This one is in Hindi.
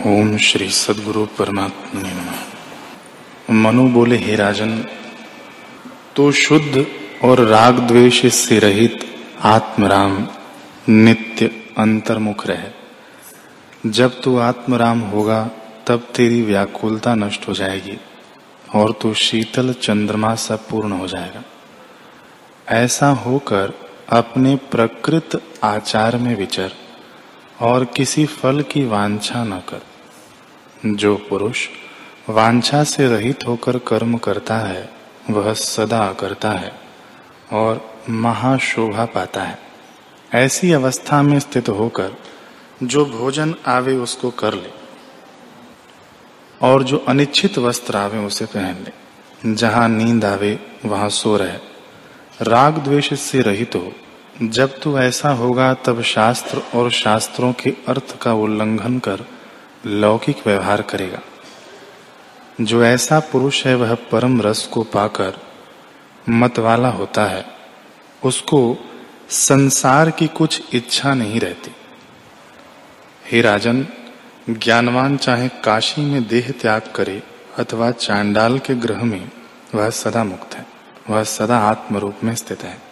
ओम श्री सदगुरु परमात्मा मनु बोले, हे राजन तो शुद्ध और राग द्वेष से रहित आत्मराम नित्य अंतर्मुख रहे। जब तू आत्मराम होगा, तब तेरी व्याकुलता नष्ट हो जाएगी और तू शीतल चंद्रमा सा पूर्ण हो जाएगा। ऐसा होकर अपने प्रकृत आचार में विचर। और किसी फल की वांछा न कर। जो पुरुष वांछा से रहित होकर कर्म करता है, वह सदा करता है और महाशोभा पाता है। ऐसी अवस्था में स्थित होकर जो भोजन आवे उसको कर ले और जो अनिच्छित वस्त्र आवे उसे पहन ले। जहाँ नींद आवे, वहाँ सो रहे। राग द्वेष से रहित हो जब तू ऐसा होगा, तब शास्त्र और शास्त्रों के अर्थ का उल्लंघन कर लौकिक व्यवहार करेगा। जो ऐसा पुरुष है, वह परम रस को पाकर मत वाला होता है। उसको संसार की कुछ इच्छा नहीं रहती। हे राजन, ज्ञानवान चाहे काशी में देह त्याग करे अथवा चांडाल के ग्रह में, वह सदा मुक्त है, वह सदा आत्म रूप में स्थित है।